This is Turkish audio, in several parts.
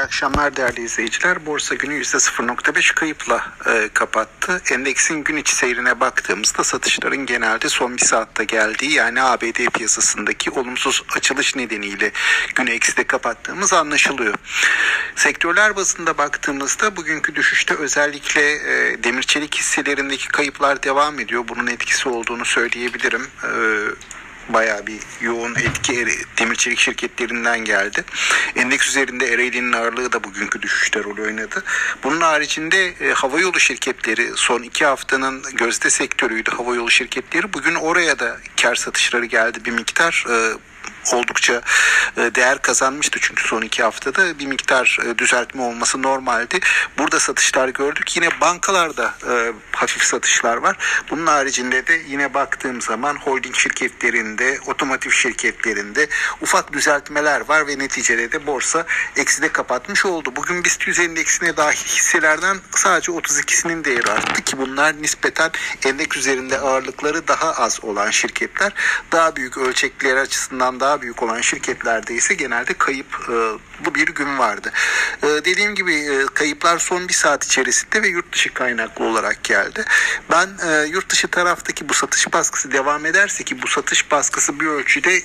Akşamlar değerli izleyiciler. Borsa günü %0.5 kayıpla e, kapattı. Endeksin gün içi seyrine baktığımızda satışların genelde son bir saatte geldiği yani ABD piyasasındaki olumsuz açılış nedeniyle günü ekside kapattığımız anlaşılıyor. Sektörler bazında baktığımızda bugünkü düşüşte özellikle e, demir çelik hisselerindeki kayıplar devam ediyor. Bunun etkisi olduğunu söyleyebilirim. E, bayağı bir yoğun etki demir çelik şirketlerinden geldi. Endeks üzerinde Ereğli'nin ağırlığı da bugünkü düşüşte rol oynadı. Bunun haricinde e, havayolu şirketleri son iki haftanın gözde sektörüydü havayolu şirketleri. Bugün oraya da kar satışları geldi bir miktar. E, oldukça e, değer kazanmıştı çünkü son iki haftada bir miktar e, düzeltme olması normaldi. Burada satışlar gördük. Yine bankalarda e, hafif satışlar var. Bunun haricinde de yine baktığım zaman holding şirketlerinde, otomotiv şirketlerinde ufak düzeltmeler var ve neticede de borsa ekside kapatmış oldu. Bugün BIST 100 endeksine dahil hisselerden sadece 32'sinin değeri arttı ki bunlar nispeten endeks üzerinde ağırlıkları daha az olan şirketler. Daha büyük ölçekleri açısından daha daha büyük olan şirketlerde ise genelde kayıplı e, bir gün vardı. E, dediğim gibi e, kayıplar son bir saat içerisinde ve yurt dışı kaynaklı olarak geldi. Ben yurt dışı taraftaki bu satış baskısı devam ederse ki bu satış baskısı bir ölçüde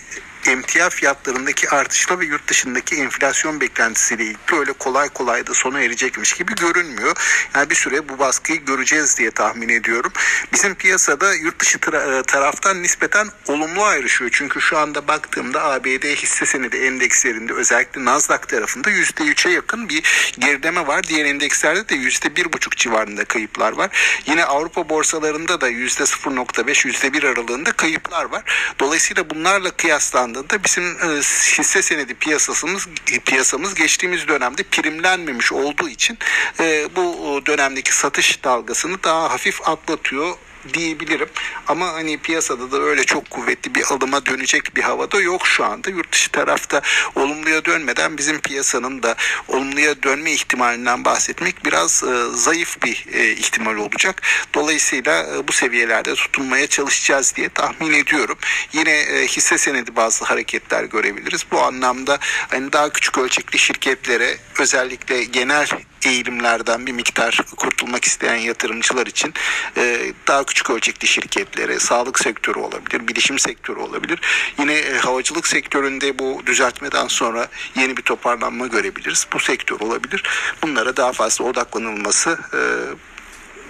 emtia fiyatlarındaki artışla ve yurt dışındaki enflasyon beklentisiyle ilgili öyle kolay kolay da sona erecekmiş gibi görünmüyor. Yani bir süre bu baskıyı göreceğiz diye tahmin ediyorum. Bizim piyasada yurt dışı e, taraftan nispeten olumlu ayrışıyor. Çünkü şu anda baktığımda ABD hisse senedi endekslerinde özellikle Nasdaq tarafında %3'e yakın bir gerileme var. Diğer endekslerde de %1,5 civarında kayıplar var. Yine Avrupa borsalarında da %0.5 %1 aralığında kayıplar var. Dolayısıyla bunlarla kıyaslandığında bandında bizim e, hisse senedi piyasasımız piyasamız geçtiğimiz dönemde primlenmemiş olduğu için e, bu dönemdeki satış dalgasını daha hafif atlatıyor diyebilirim. Ama hani piyasada da öyle çok kuvvetli bir alıma dönecek bir havada yok şu anda. Yurt dışı tarafta olumluya dönmeden bizim piyasanın da olumluya dönme ihtimalinden bahsetmek biraz e, zayıf bir e, ihtimal olacak. Dolayısıyla e, bu seviyelerde tutunmaya çalışacağız diye tahmin ediyorum. Yine e, hisse senedi bazı hareketler görebiliriz. Bu anlamda hani daha küçük ölçekli şirketlere özellikle genel eğilimlerden bir miktar kurtulmak isteyen yatırımcılar için e, daha küçük ölçekli şirketlere, sağlık sektörü olabilir, bilişim sektörü olabilir. Yine e, havacılık sektöründe bu düzeltmeden sonra yeni bir toparlanma görebiliriz. Bu sektör olabilir. Bunlara daha fazla odaklanılması e,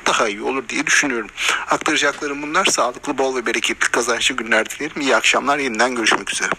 daha iyi olur diye düşünüyorum. Aktaracaklarım bunlar. Sağlıklı, bol ve bereketli kazançlı günler dilerim. İyi akşamlar. Yeniden görüşmek üzere.